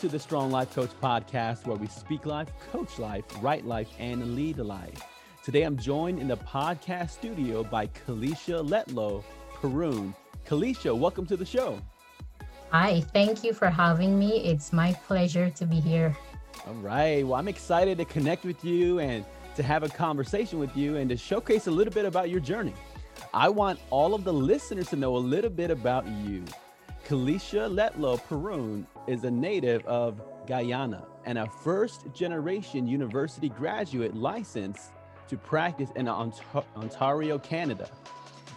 to the Strong Life Coach podcast, where we speak life, coach life, write life, and lead life. Today, I'm joined in the podcast studio by Kalisha Letlow Perun. Kalisha, welcome to the show. Hi, thank you for having me. It's my pleasure to be here. All right. Well, I'm excited to connect with you and to have a conversation with you and to showcase a little bit about your journey. I want all of the listeners to know a little bit about you. Kalisha Letlow Perun is a native of Guyana and a first generation university graduate licensed to practice in Ontario, Canada.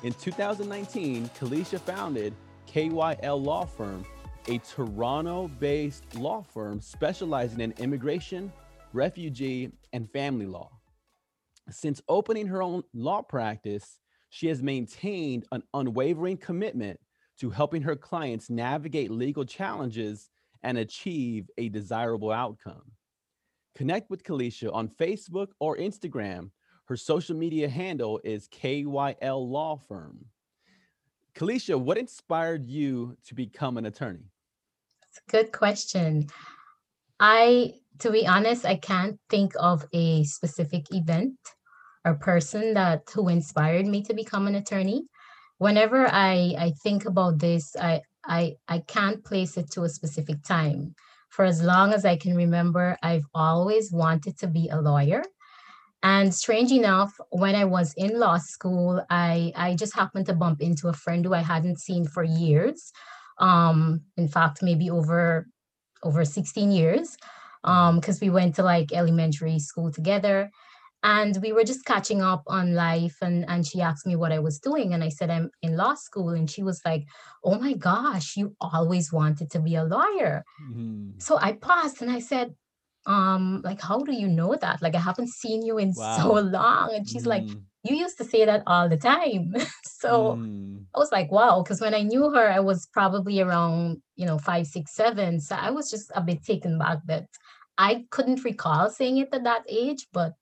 In 2019, Kalisha founded KYL Law Firm, a Toronto based law firm specializing in immigration, refugee, and family law. Since opening her own law practice, she has maintained an unwavering commitment to helping her clients navigate legal challenges and achieve a desirable outcome. Connect with Kalisha on Facebook or Instagram. Her social media handle is KYL Law Firm. Kalisha, what inspired you to become an attorney? That's a good question. I, to be honest, I can't think of a specific event or person that who inspired me to become an attorney whenever I, I think about this, I, I, I can't place it to a specific time. For as long as I can remember, I've always wanted to be a lawyer. And strange enough, when I was in law school, I, I just happened to bump into a friend who I hadn't seen for years. Um, in fact, maybe over over 16 years, because um, we went to like elementary school together and we were just catching up on life and and she asked me what i was doing and i said i'm in law school and she was like oh my gosh you always wanted to be a lawyer mm-hmm. so i paused and i said um like how do you know that like i haven't seen you in wow. so long and she's mm. like you used to say that all the time so mm. i was like wow because when i knew her i was probably around you know five six seven so i was just a bit taken back that i couldn't recall saying it at that age but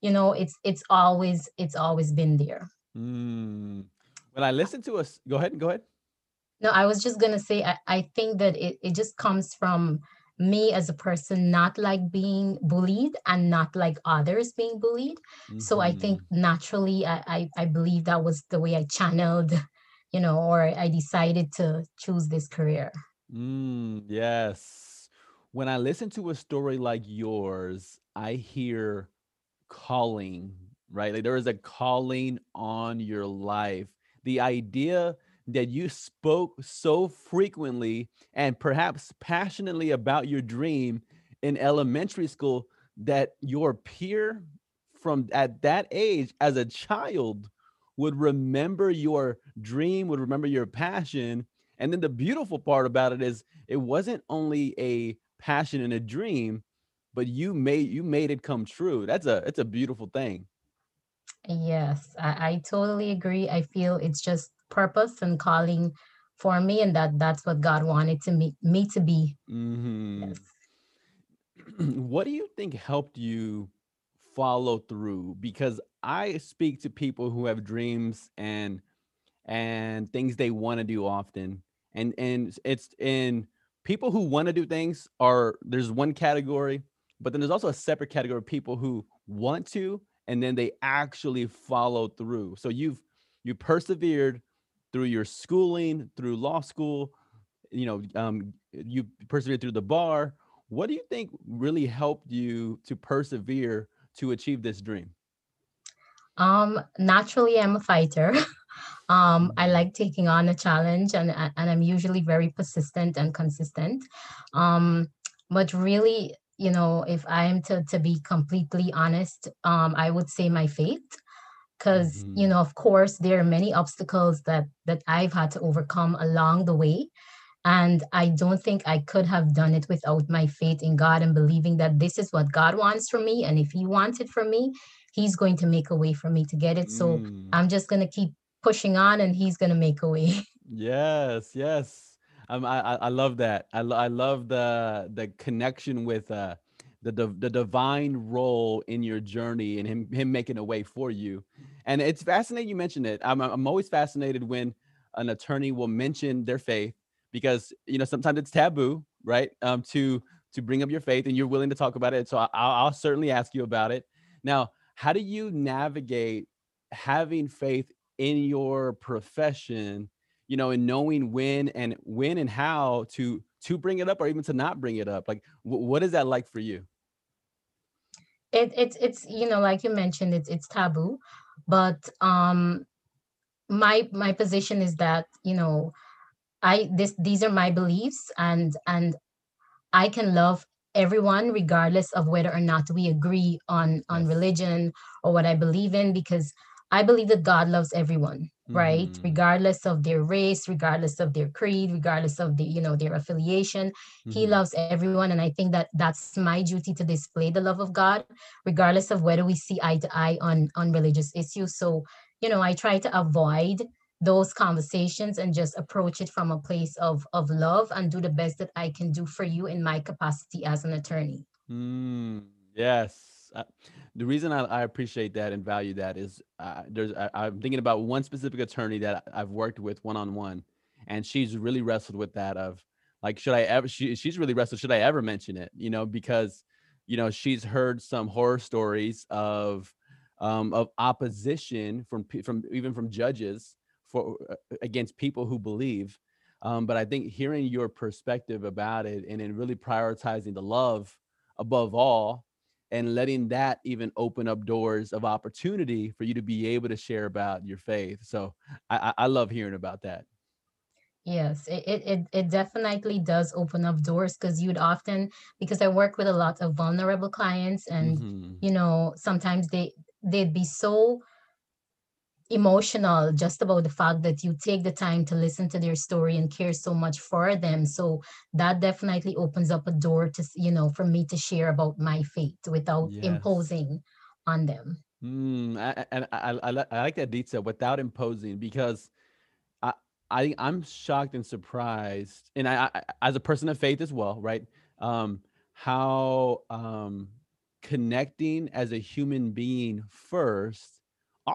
you know it's it's always it's always been there mm. when i listen to us go ahead go ahead no i was just gonna say i, I think that it, it just comes from me as a person not like being bullied and not like others being bullied mm-hmm. so i think mm-hmm. naturally I, I i believe that was the way i channeled you know or i decided to choose this career mm, yes when i listen to a story like yours i hear calling, right? Like there is a calling on your life. The idea that you spoke so frequently and perhaps passionately about your dream in elementary school that your peer from at that age as a child would remember your dream, would remember your passion. And then the beautiful part about it is it wasn't only a passion and a dream, but you made you made it come true. That's a it's a beautiful thing. Yes, I, I totally agree. I feel it's just purpose and calling for me, and that that's what God wanted to me me to be. Mm-hmm. Yes. what do you think helped you follow through? Because I speak to people who have dreams and and things they want to do often, and and it's in people who want to do things are there's one category but then there's also a separate category of people who want to and then they actually follow through. So you've you persevered through your schooling, through law school, you know, um, you persevered through the bar. What do you think really helped you to persevere to achieve this dream? Um, naturally, I'm a fighter. um, I mm-hmm. like taking on a challenge, and and I'm usually very persistent and consistent. Um, but really, you know, if I'm to, to be completely honest, um, I would say my faith. Because, mm-hmm. you know, of course, there are many obstacles that that I've had to overcome along the way. And I don't think I could have done it without my faith in God and believing that this is what God wants for me. And if He wants it for me, He's going to make a way for me to get it. So mm. I'm just to keep pushing on and He's to make a way. Yes, yes. Um, I, I love that. I, lo- I love the the connection with uh, the, the the divine role in your journey and him him making a way for you. And it's fascinating you mentioned it. I'm I'm always fascinated when an attorney will mention their faith, because you know sometimes it's taboo, right? Um, to to bring up your faith, and you're willing to talk about it. So I, I'll, I'll certainly ask you about it. Now, how do you navigate having faith in your profession? You know, and knowing when and when and how to to bring it up, or even to not bring it up. Like, wh- what is that like for you? It, it's it's you know like you mentioned it's it's taboo, but um my my position is that you know I this these are my beliefs and and I can love everyone regardless of whether or not we agree on on religion or what I believe in because I believe that God loves everyone, right? hmm Regardless of their race, regardless of their creed, regardless of the you know their affiliation, he hmm loves everyone and I think that that's my duty to display the love of God regardless of whether we see eye to eye on on religious issues. So, you know, I try to avoid those conversations and just approach it from a place of of love and do the best that I can do for you in my capacity as an attorney. Mm, yes. Uh, the reason I, I appreciate that and value that is uh, there's I, I'm thinking about one specific attorney that I've worked with one on one, and she's really wrestled with that of like should I ever she, she's really wrestled should I ever mention it you know because you know she's heard some horror stories of um, of opposition from from even from judges for uh, against people who believe. Um, but I think hearing your perspective about it and then really prioritizing the love above all and letting that even open up doors of opportunity for you to be able to share about your faith. So I, I I love hearing about that. Yes, it, it, it it definitely does open up doors because you'd often because I work with a lot of vulnerable clients and hmm you know sometimes they they'd be so emotional just about the fact that you take the time to listen to their story and care so much for them. So that definitely opens up a door to, you know, for me to share about my faith without Yes. imposing on them. Mm, I- and I, I, I I like that detail without imposing because I, I I'm shocked and surprised, and I, I as a person of faith as well, right? Um, how um connecting as a human being first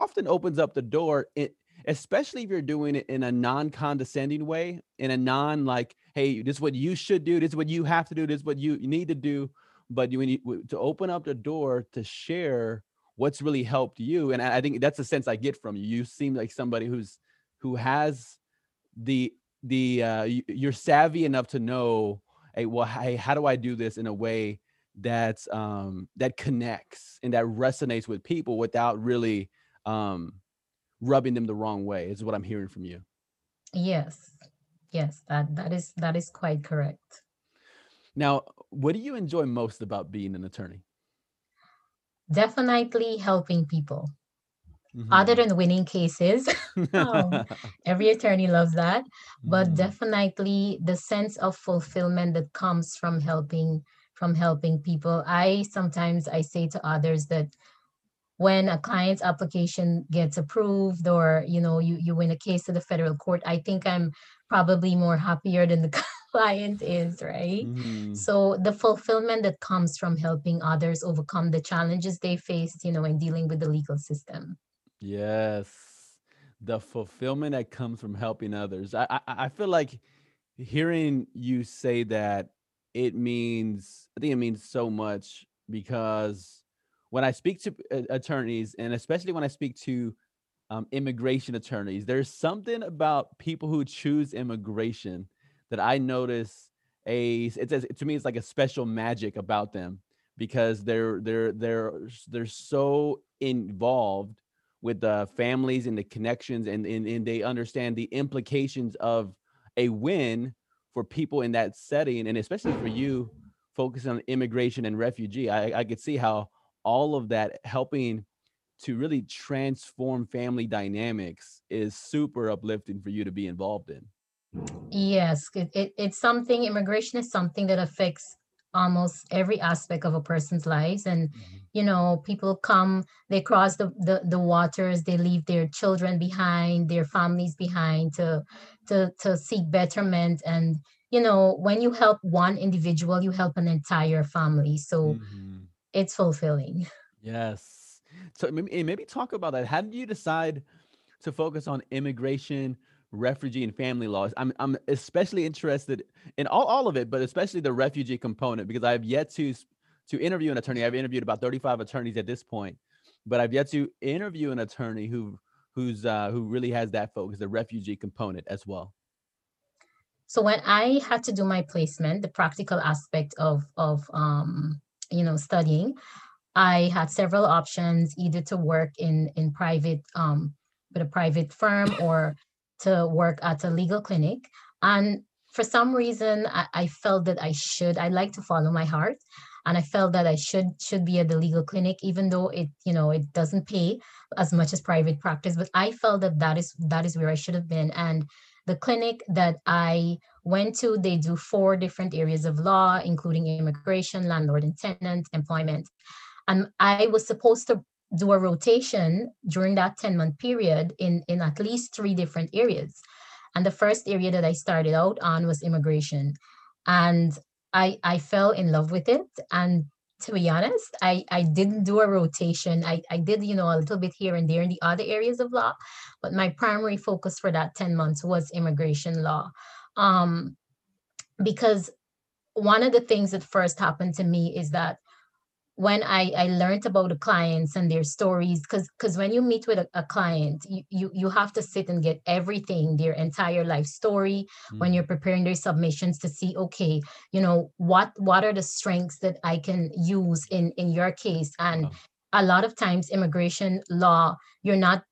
often opens up the door, it, especially if you're doing it in a non-condescending way, in a non like, hey, this is what you should do, this is what you have to do, this is what you, need to do. But you need to open up the door to share what's really helped you. And I I think that's the sense I get from you. You seem like somebody who's who has the the uh you're savvy enough to know hey well hey how do i do this in a way that's um that connects and that resonates with people without really um rubbing them the wrong way is what i'm hearing from you Yes. Yes, that that is that is quite correct. now what do you enjoy most about being an attorney Definitely helping people. Other hmm than winning cases, um, every attorney loves that, but hmm definitely the sense of fulfillment that comes from helping from helping people. I sometimes I say to others that when a client's application gets approved or you know you you win a case to the federal court i think i'm probably more happier than the client is right? Hmm so the fulfillment that comes from helping others overcome the challenges they faced you know in dealing with the legal system. Yes. The fulfillment that comes from helping others. I i, I feel like hearing you say that it means i think it means so much because when i speak to uh, attorneys and especially when i speak to um, immigration attorneys there's something about people who choose immigration that i notice a it's a, to me it's like a special magic about them because they're they're they're they're so involved with the families and the connections and, and and they understand the implications of a win for people in that setting, and especially for you focusing on immigration and refugee. I, I could see how all of that helping to really transform family dynamics is super uplifting for you to be involved in. Yes, it, it, it's something, immigration is something that affects almost every aspect of a person's lives. And, Mhm. you know, people come, they cross the, the, the waters, they leave their children behind, their families behind to, to, to seek betterment. And, you know, when you help one individual, you help an entire family. So Mhm. It's fulfilling. Yes. So maybe, maybe talk about that. How did you decide to focus on immigration refugee and family laws. I'm I'm especially interested in all, all of it, but especially the refugee component because I've yet to to interview an attorney. I've interviewed about 35 attorneys at this point, but I've yet to interview an attorney who who's uh, who really has that focus, the refugee component as well. So when I had to do my placement, the practical aspect of of um, you know studying, I had several options either to work in in private um, with a private firm or to work at a legal clinic. And for some reason, I, I felt that I should. I like to follow my heart, and I felt that I should should be at the legal clinic, even though it you know it doesn't pay as much as private practice. But I felt that that is that is where I should have been, and the clinic that I went to, they do four different areas of law, including immigration, landlord and tenant, employment. And I was supposed to do a rotation during that 10 month period in, in at least three different areas. And the first area that I started out on was immigration. And I, I fell in love with it. And to be honest, I, I didn't do a rotation. I, I did, you know, a little bit here and there in the other areas of law, but my primary focus for that 10 months was immigration law. Um, because one of the things that first happened to me is that when I, I learned about the clients and their stories, because because when you meet with a, a, client, you, you you have to sit and get everything, their entire life story mm-hmm. when you're preparing their submissions to see, okay, you know, what what are the strengths that I can use in in your case? And a lot of times immigration law, you're not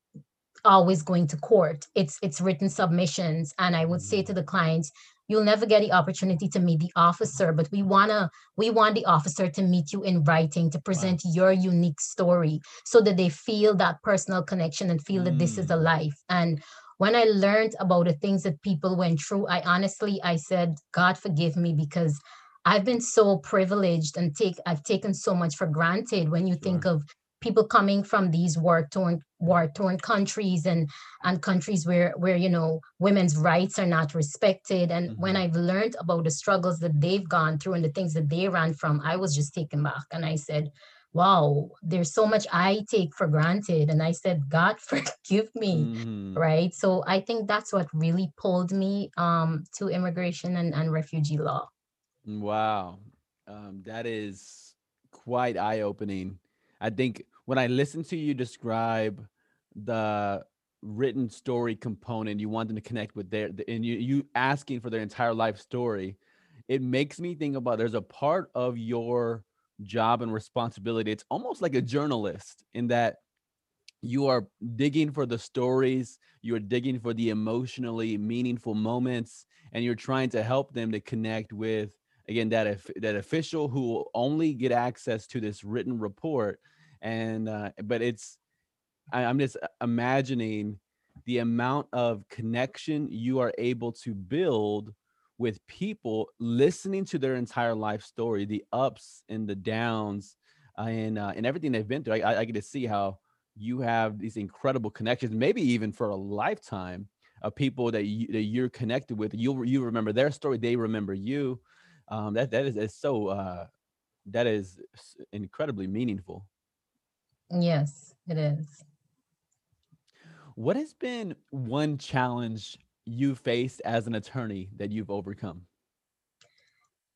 always going to court. It's it's written submissions. And I would mm-hmm. say to the clients, you'll never get the opportunity to meet the officer but we want to we want the officer to meet you in writing to present wow. your unique story so that they feel that personal connection and feel mm. that this is a mm. life and when i learned about the things that people went through i honestly i said god forgive me because I've been so privileged and take I've taken so much for granted when you sure. think of people coming from these war torn war torn countries and and countries where where you know women's rights are not respected. And mm-hmm. when i've learned about the struggles that they've gone through and the things that they ran from i was just taken back. And i said wow there's so much i take for granted. And i said god forgive me. Mm-hmm. right? So i think that's what really pulled me um to immigration and, and refugee law. Wow. Um, that is quite eye-opening. I think when I listen to you describe the written story component, you want them to connect with their and you you asking for their entire life story, it makes me think about there's a part of your job and responsibility. It's almost like a journalist in that you are digging for the stories, you're digging for the emotionally meaningful moments, and you're trying to help them to connect with again that that official who will only get access to this written report and uh, but it's I, i'm just uh, imagining the amount of connection you are able to build with people listening to their entire life story the ups and the downs uh, and uh, and everything they've been through. I, I get to see how you have these incredible connections maybe even for a lifetime of people that, you, that you're connected with. You you remember their story they remember you. Um, that that is, is so uh, that is incredibly meaningful Yes, it is. What has been one challenge you faced as an attorney that you've overcome?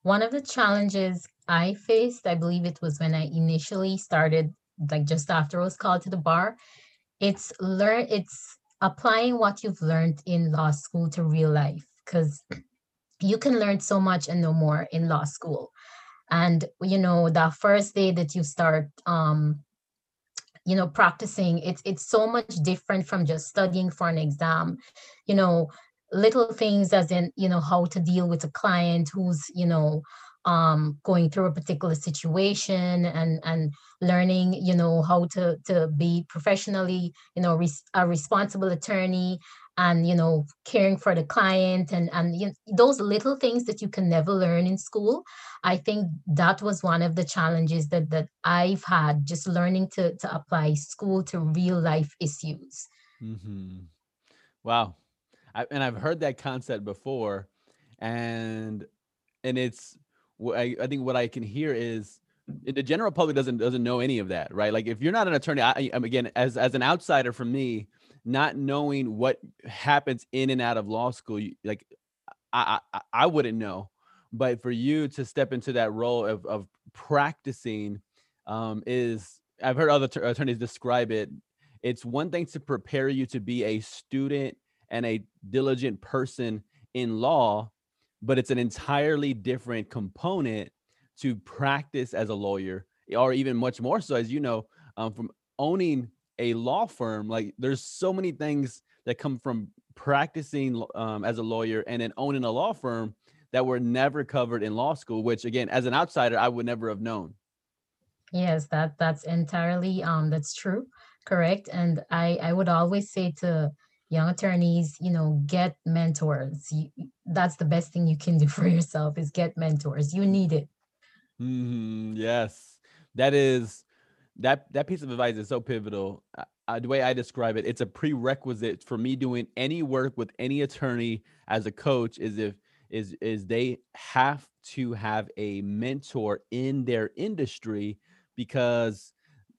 One of the challenges I faced, I believe it was when I initially started, like just after I was called to the bar, it's learn it's applying what you've learned in law school to real life because you can learn so much and no more in law school. And you know, that first day that you start um you know practicing it's it's so much different from just studying for an exam. You know little things as in you know how to deal with a client who's you know um, going through a particular situation and and learning you know how to to be professionally you know res- a responsible attorney and you know caring for the client and and you know, those little things that you can never learn in school i think that was one of the challenges that that i've had just learning to to apply school to real life issues mm-hmm. wow I, and i've heard that concept before and and it's I, I think what i can hear is the general public doesn't doesn't know any of that right like if you're not an attorney I'm again as as an outsider for me not knowing what happens in and out of law school, you, like I, I I wouldn't know, but for you to step into that role of of practicing um, is I've heard other t- attorneys describe it. It's one thing to prepare you to be a student and a diligent person in law, but it's an entirely different component to practice as a lawyer, or even much more so, as you know, um, from owning a law firm. Like there's so many things that come from practicing um, as a lawyer and then owning a law firm that were never covered in law school. Which, again, as an outsider, I would never have known. Yes, that that's entirely um that's true, correct. And I I would always say to young attorneys, you know, get mentors. You, that's the best thing you can do for yourself is get mentors. You need it. hmm Yes, that is that that piece of advice is so pivotal. The way I describe it, it's a prerequisite for me doing any work with any attorney as a coach. Is if is is they have to have a mentor in their industry because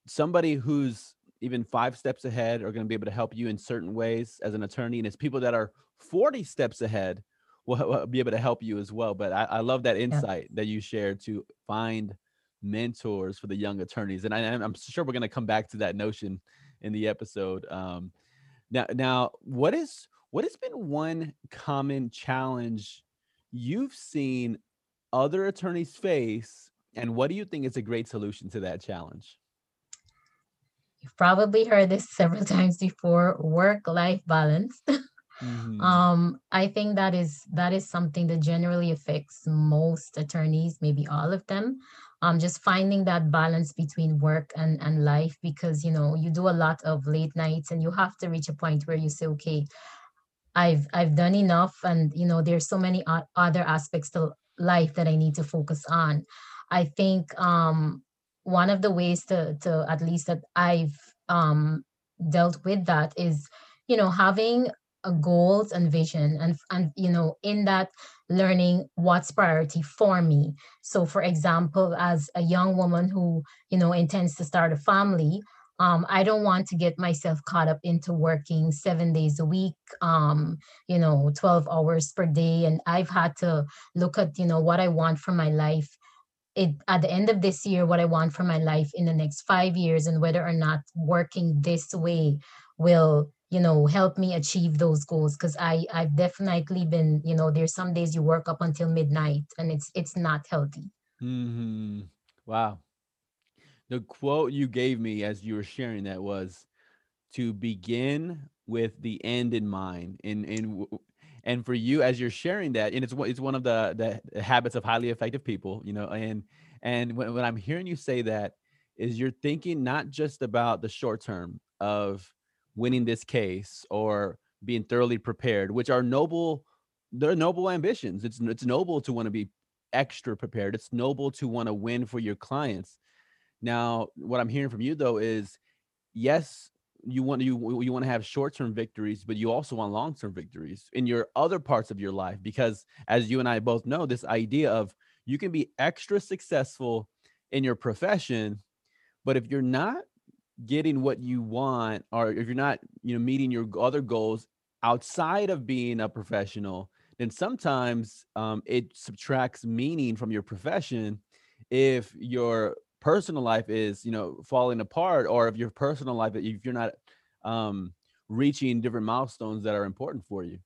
somebody who's even five steps ahead are going to be able to help you in certain ways as an attorney. And it's people that are 40 steps ahead will be able to help you as well. But I, I love that insight yeah. that you shared to find mentors for the young attorneys. And I, am sure we're going to come back to that notion in the episode. Um, now, now, what is what has been one common challenge you've seen other attorneys face, and what do you think is a great solution to that challenge? You've probably heard this several times before work life balance. Mm-hmm. um i think that is that is something that generally affects most attorneys maybe all of them um just finding that balance between work and and life because you know you do a lot of late nights and you have to reach a point where you say okay i've i've done enough and you know there's so many other aspects to life that i need to focus on i think um one of the ways to to at least that I've um, dealt with that is you know having goals and vision and and you know in that learning what's priority for me so for example as a young woman who you know intends to start a family um, I don't want to get myself caught up into working seven days a week, um, you know, 12 hours per day. And I've had to look at, you know, what I want for my life it at the end of this year what i want for my life in the next five years and whether or not working this way will you know help me achieve those goals. Because i i've definitely been you know there's some days you work up until midnight and it's it's not healthy. Mm-hmm. wow. The quote you gave me as you were sharing that was to begin with the end in mind in in and for you as you're sharing that and it's it's one of the the habits of highly effective people you know and and when, when i'm hearing you say that is you're thinking not just about the short term of winning this case or being thoroughly prepared which are noble they're noble ambitions. It's it's noble to want to be extra prepared. It's noble to want to win for your clients. Now what i'm hearing from you though is yes you want you you want to have short-term victories but you also want long-term victories in your other parts of your life because as you and I both know this idea of you can be extra successful in your profession but if you're not getting what you want or if you're not you know meeting your other goals outside of being a professional then sometimes um, it subtracts meaning from your profession if your personal life is you know falling apart or if your personal life if you're not um reaching different milestones that are important for you.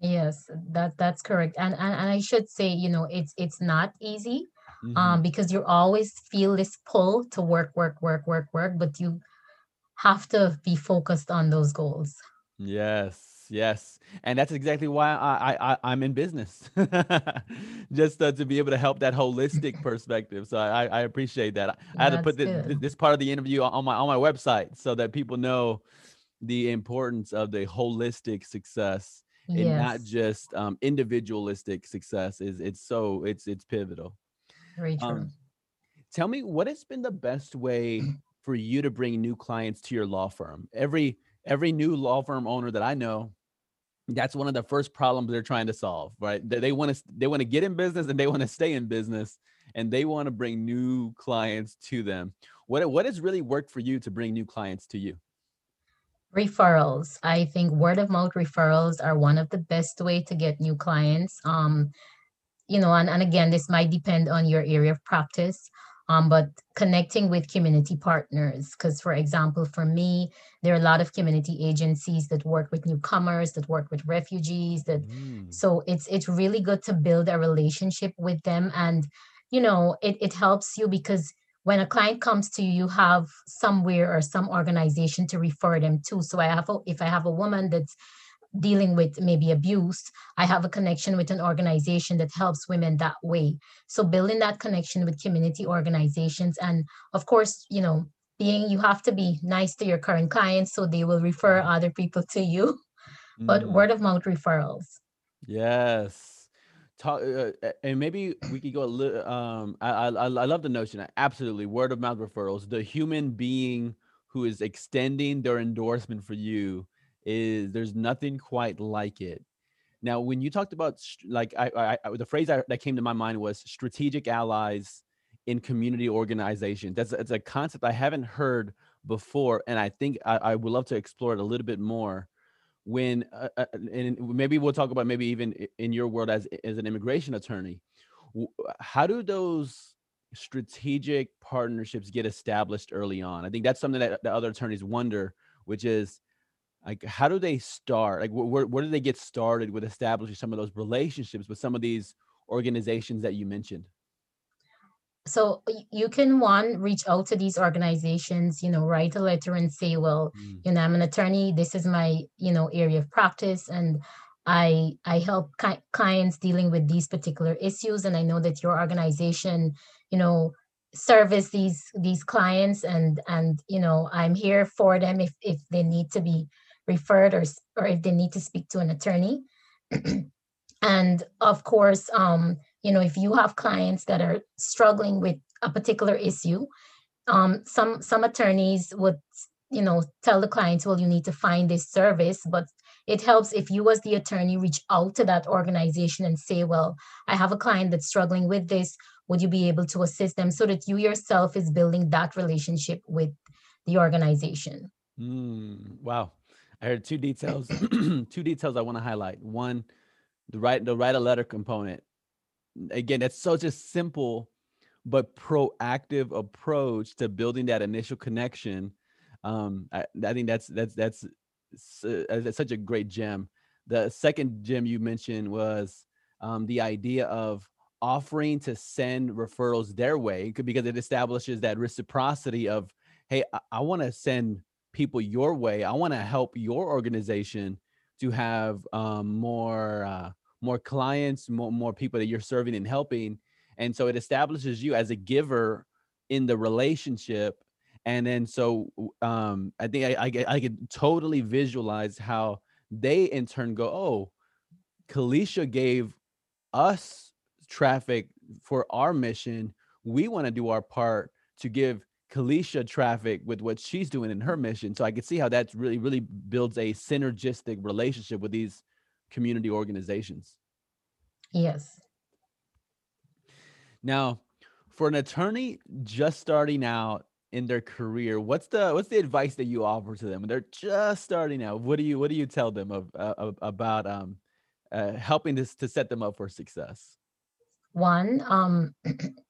Yes that that's correct and and, and i should say you know it's it's not easy mm-hmm. um because you always feel this pull to work work work work work but you have to be focused on those goals. Yes yes. And that's exactly why i i, I am in business. Just uh, to be able to help that holistic perspective. So i i appreciate that. I had to put this, this part of the interview on my on my website so that people know the importance of the holistic success yes. and not just um, individualistic success is it's so it's it's pivotal. Very true. um, tell me what has been the best way for you to bring new clients to your law firm? Every every new law firm owner that I know, that's one of the first problems they're trying to solve, right? They, they want to they want to get in business and they want to stay in business and they want to bring new clients to them. What what has really worked for you to bring new clients to you? Referrals. I think word of mouth referrals are one of the best way to get new clients. Um, you know, and, and again, this might depend on your area of practice. Um, but connecting with community partners, because for example, for me, there are a lot of community agencies that work with newcomers, that work with refugees, that Mm, so it's it's really good to build a relationship with them. And you know, it, it helps you because when a client comes to you, you have somewhere or some organization to refer them to. So I have a, if I have a woman that's dealing with maybe abuse, I have a connection with an organization that helps women that way. So building that connection with community organizations and of course, you know, being you have to be nice to your current clients so they will refer mhm, other people to you. But mm. word of mouth referrals. Yes. Talk, uh, and maybe we could go a little. Um, I, I I love the notion. Absolutely, word of mouth referrals. The human being who is extending their endorsement for you is there's nothing quite like it. Now, when you talked about like I, I, the phrase I, that came to my mind was strategic allies in community organizations. That's it's a concept I haven't heard before, and I think I, I would love to explore it a little bit more when uh, uh, and maybe we'll talk about maybe even in your world as as an immigration attorney uh, how do those strategic partnerships get established early on i think that's something that the other attorneys wonder which is like how do they start? Like where, where do they get started with establishing some of those relationships with some of these organizations that you mentioned? So you can one reach out to these organizations you know write a letter and say well Mm, you know i'm an attorney. This is my you know area of practice and i i help ki- clients dealing with these particular issues and i know that your organization you know service these these clients and and you know i'm here for them if if they need to be referred or or if they need to speak to an attorney and of course, um, you know, if you have clients that are struggling with a particular issue, um, some some attorneys would, you know, tell the clients, well, you need to find this service, but it helps if you as the attorney reach out to that organization and say, well, I have a client that's struggling with this. Would you be able to assist them so that you yourself is building that relationship with the organization? mm, wow i heard two details two details i want to highlight one the write the write a letter component again, that's such a simple but proactive approach to building that initial connection. Um, I, I think that's that's that's uh, that's such a great gem. The second gem you mentioned was um, the idea of offering to send referrals their way because it establishes that reciprocity of, hey, I, I want to send people your way. I want to help your organization to have um, more. Uh, more clients, more more people that you're serving and helping. And so it establishes you as a giver in the relationship. And then so um I think I I, I could totally visualize how they in turn go, oh, Kalisha gave us traffic for our mission. We want to do our part to give Kalisha traffic with what she's doing in her mission. So I can see how that's really, really builds a synergistic relationship with these community organizations. Yes. Now, for an attorney just starting out in their career, what's the what's the advice that you offer to them when they're just starting out? What do you what do you tell them of, uh, about um uh, helping this to set them up for success? One, um,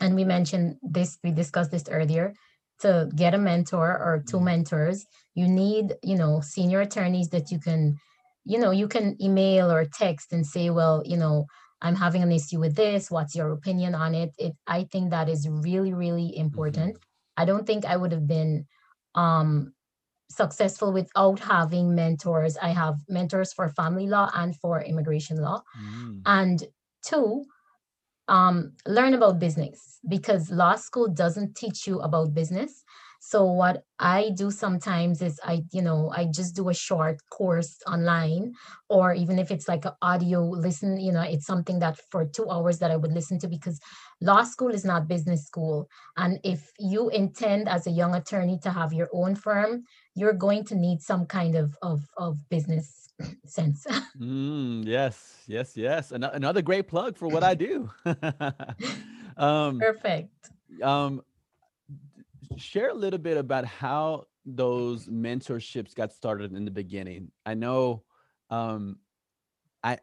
and we mentioned this we discussed this earlier to get a mentor or two Mm, mentors you need you know senior attorneys that you can you know you can email or text and say well you know i'm having an issue with this. What's your opinion on it? It i think that is really really important. Mhm, i don't think i would have been um successful without having mentors. I have mentors for family law and for immigration law. Mm, and two um, learn about business because law school doesn't teach you about business. So what I do sometimes is I, you know, I just do a short course online, or even if it's like an audio listen, you know, it's something that for two hours that I would listen to because law school is not business school. And if you intend as a young attorney to have your own firm, you're going to need some kind of of, of business sense. mm, yes, yes, yes. Ano- another great plug for what I do. um, Perfect. um, share a little bit about how those mentorships got started in the beginning. I know um I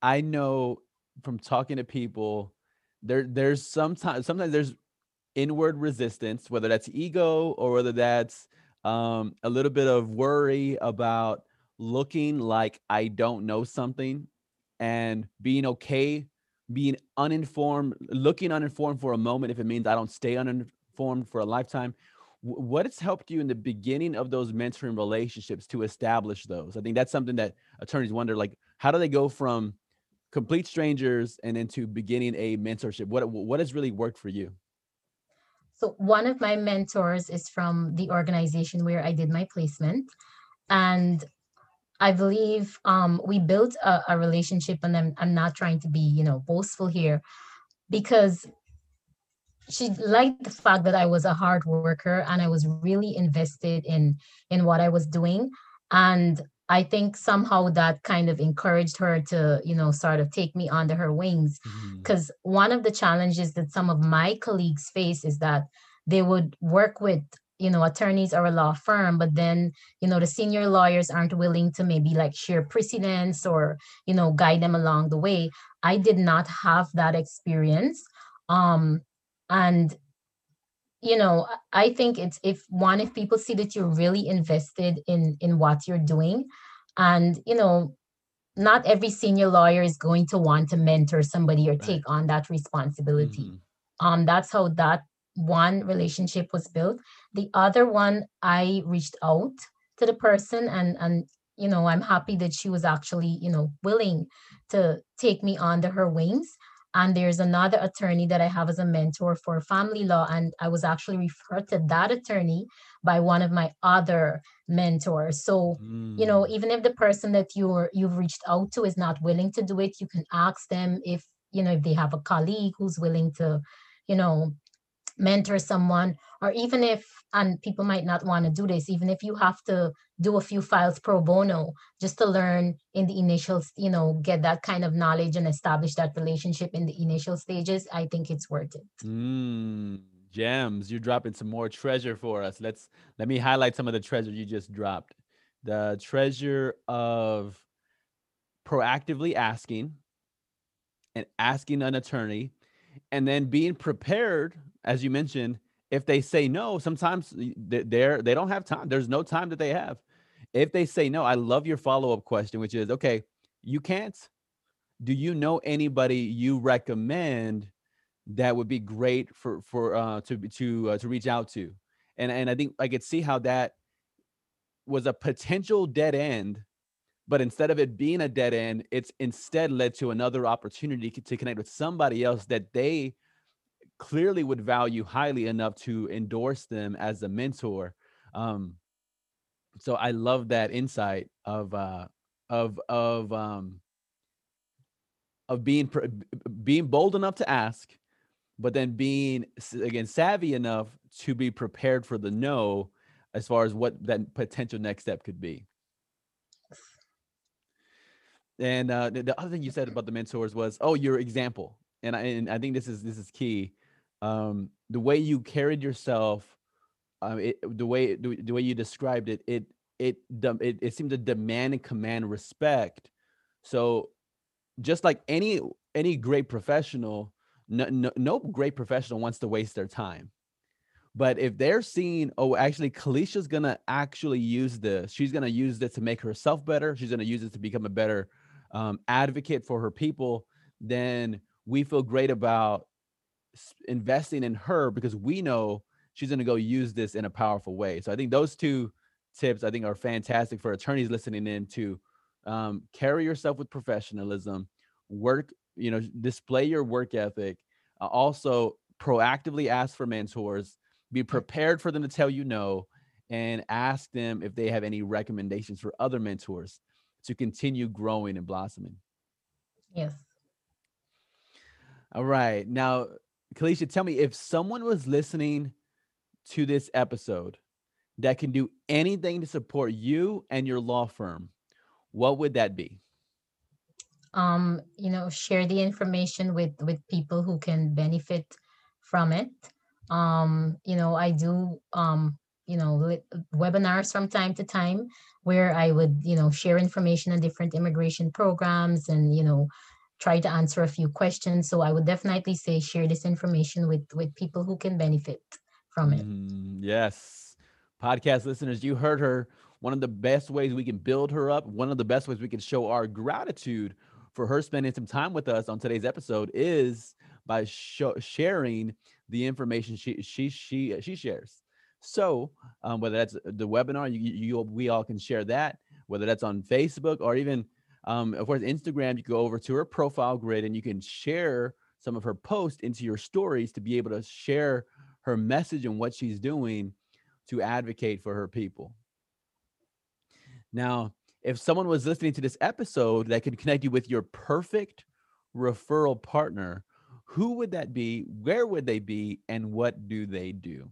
I know from talking to people there there's sometimes sometimes there's inward resistance, whether that's ego or whether that's um, a little bit of worry about looking like I don't know something and being okay, being uninformed, looking uninformed for a moment if it means I don't stay uninformed for a lifetime. What has helped you in the beginning of those mentoring relationships to establish those? I think that's something that attorneys wonder like, how do they go from complete strangers and into beginning a mentorship? What, what has really worked for you? So one of my mentors is from the organization where I did my placement. And I believe um, we built a, a relationship, and I'm, I'm not trying to be, you know, boastful here, because she liked the fact that I was a hard worker and I was really invested in in what I was doing. And I think somehow that kind of encouraged her to, you know, sort of take me under her wings. Because mm-hmm. one of the challenges that some of my colleagues face is that they would work with you know attorneys or a law firm but then you know the senior lawyers aren't willing to maybe like share precedents or you know guide them along the way i did not have that experience um and you know i think it's if one if people see that you're really invested in in what you're doing and you know not every senior lawyer is going to want to mentor somebody or right. take on that responsibility mm-hmm. um that's how that one relationship was built the other one i reached out to the person and and you know i'm happy that she was actually you know willing to take me under her wings and there's another attorney that I have as a mentor for family law. And I was actually referred to that attorney by one of my other mentors. So, mm. you know, mm. even if the person that you're you've reached out to is not willing to do it, you can ask them if, you know, if they have a colleague who's willing to, you know, mentor someone or even if and people might not want to do this even if you have to do a few files pro bono just to learn in the initial you know get that kind of knowledge and establish that relationship in the initial stages i think it's worth it. Mm, gems you're dropping some more treasure for us. Let's let me highlight some of the treasure you just dropped. The treasure of proactively asking and asking an attorney and then being prepared as you mentioned if they say no, sometimes they're they don't have time. There's no time that they have. If they say no, I love your follow up question, which is okay, you can't. Do you know anybody you recommend that would be great for for uh, to to uh, to reach out to? And and I think I could see how that was a potential dead end, but instead of it being a dead end, it's instead led to another opportunity to connect with somebody else that they clearly would value highly enough to endorse them as a mentor. Um, so I love that insight of uh, of of um, of being being bold enough to ask, but then being again savvy enough to be prepared for the no, as far as what that potential next step could be. And uh, the other thing you said about the mentors was, oh, your example, and I and I think this is this is key um, the way you carried yourself, um, it, the way the, the way you described it, it it it it seemed to demand and command respect. So, just like any any great professional, no, no, no great professional wants to waste their time. But if they're seeing, oh, actually, Kalisha's gonna actually use this. She's gonna use this to make herself better. She's gonna use it to become a better um, advocate for her people. Then we feel great about investing in her because we know she's going to go use this in a powerful way. So I think those two tips I think are fantastic for attorneys listening in to um, carry yourself with professionalism, work, you know, display your work ethic, uh, also proactively ask for mentors, be prepared for them to tell you no, and ask them if they have any recommendations for other mentors to continue growing and blossoming. Yes. All right. Now, Kalisha, tell me if someone was listening to this episode that can do anything to support you and your law firm, what would that be? Um, you know, share the information with with people who can benefit from it. Um, you know, I do um you know webinars from time to time where I would you know share information on different immigration programs and you know try to answer a few questions. So I would definitely say share this information with with people who can benefit from it. Mm, yes. Podcast listeners, you heard her. One of the best ways we can build her up, one of the best ways we can show our gratitude for her spending some time with us on today's episode is by sharing the information she she she she shares. So um, whether that's the webinar, you, you we all can share that. Whether that's on Facebook or even um, of course, Instagram, you go over to her profile grid and you can share some of her posts into your stories to be able to share her message and what she's doing to advocate for her people. Now, if someone was listening to this episode that could connect you with your perfect referral partner, who would that be? Where would they be? And what do they do?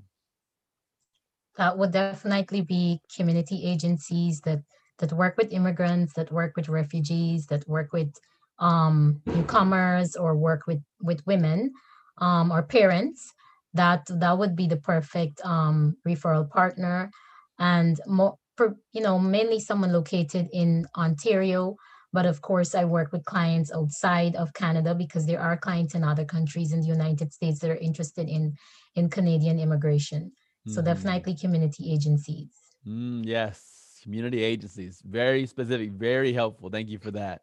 That would definitely be community agencies that that work with immigrants, that work with refugees, that work with um, newcomers or work with with women um, or parents, that that would be the perfect um, referral partner. And more, for, you know, mainly someone located in Ontario. But of course, I work with clients outside of Canada because there are clients in other countries in the United States that are interested in in Canadian immigration. So mm-hmm. definitely community agencies. Mm, yes, community agencies. Very specific, very helpful. Thank you for that.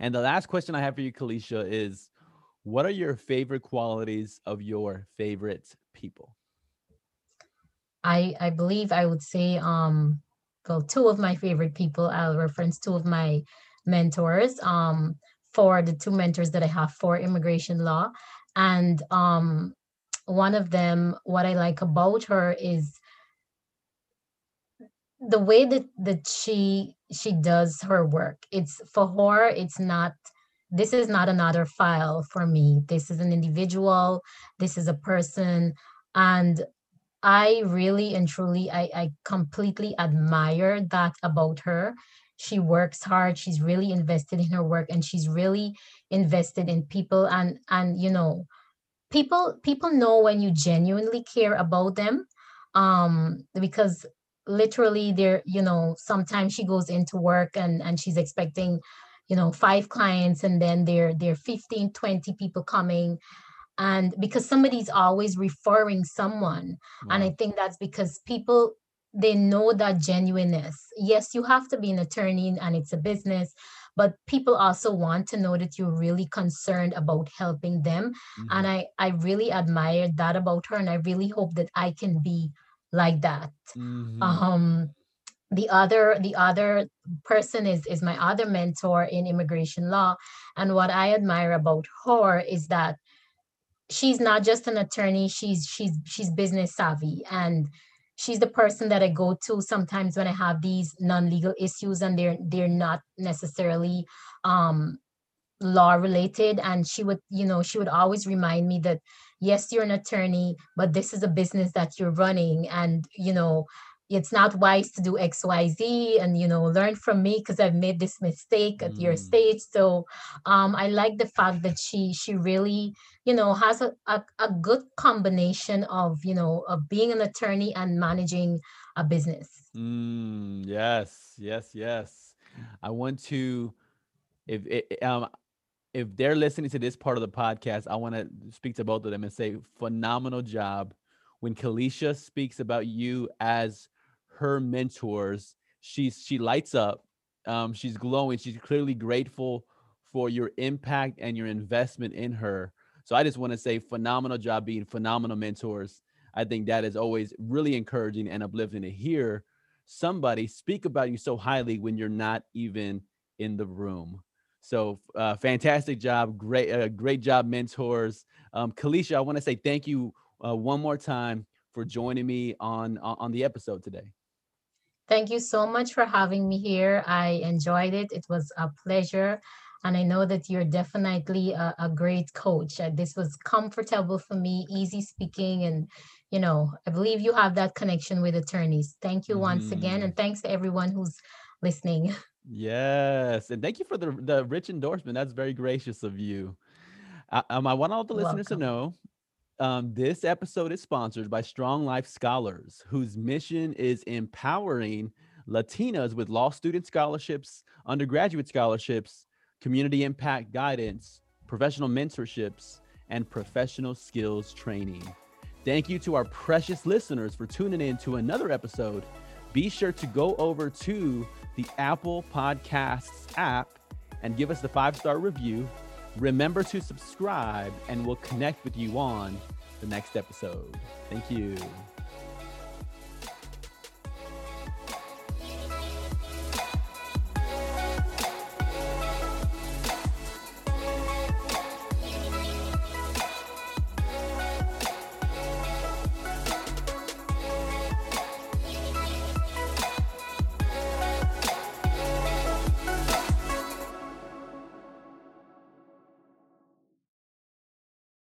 And the last question I have for you, Kalisha, is what are your favorite qualities of your favorite people? I I believe I would say um well two of my favorite people. I'll reference two of my mentors. Um for the two mentors that I have for immigration law. And um one of them, what I like about her is the way that that she she does her work it's for her it's not this is not another file for me. This is an individual this is a person and i really and truly i, I completely admire that about her. She works hard she's really invested in her work and she's really invested in people and and you know people people know when you genuinely care about them um because literally there you know sometimes she goes into work and and she's expecting you know five clients and then there there 15 20 people coming and because somebody's always referring someone wow. and i think that's because people they know that genuineness yes you have to be an attorney and it's a business but people also want to know that you're really concerned about helping them mm-hmm. and i i really admired that about her and i really hope that i can be like that. Mm-hmm. um the other the other person is is my other mentor in immigration law. And what i admire about her is that she's not just an attorney she's she's she's business savvy. And she's the person that i go to sometimes when i have these non-legal issues and they're they're not necessarily um law related. And she would you know she would always remind me that yes you're an attorney but this is a business that you're running and you know it's not wise to do xyz and you know learn from me because i've made this mistake at mm. your stage. So um, i like the fact that she she really you know has a, a, a good combination of you know of being an attorney and managing a business. Mm, yes yes yes. I want to if it, um if they're listening to this part of the podcast, I want to speak to both of them and say phenomenal job. When Kalisha speaks about you as her mentors, she's she lights up. Um, she's glowing. She's clearly grateful for your impact and your investment in her. So I just want to say phenomenal job being phenomenal mentors. I think that is always really encouraging and uplifting to hear somebody speak about you so highly when you're not even in the room. So uh, fantastic job, great, uh, great job, mentors. Um, Kalisha, I want to say thank you uh, one more time for joining me on on the episode today. Thank you so much for having me here. I enjoyed it. It was a pleasure. And I know that you're definitely a, a great coach. Uh, this was comfortable for me, easy speaking. And, you know, I believe you have that connection with attorneys. Thank you once mm. again. And thanks to everyone who's listening. Yes, and thank you for the the rich endorsement. That's very gracious of you. Uh, um, I want all the listeners to know Um, this episode is sponsored by Strong Life Scholars, whose mission is empowering Latinas with law student scholarships, undergraduate scholarships, community impact guidance, professional mentorships, and professional skills training. Thank you to our precious listeners for tuning in to another episode. Be sure to go over to the Apple Podcasts app and give us the five star review Remember to subscribe, and we'll connect with you on the next episode. Thank you.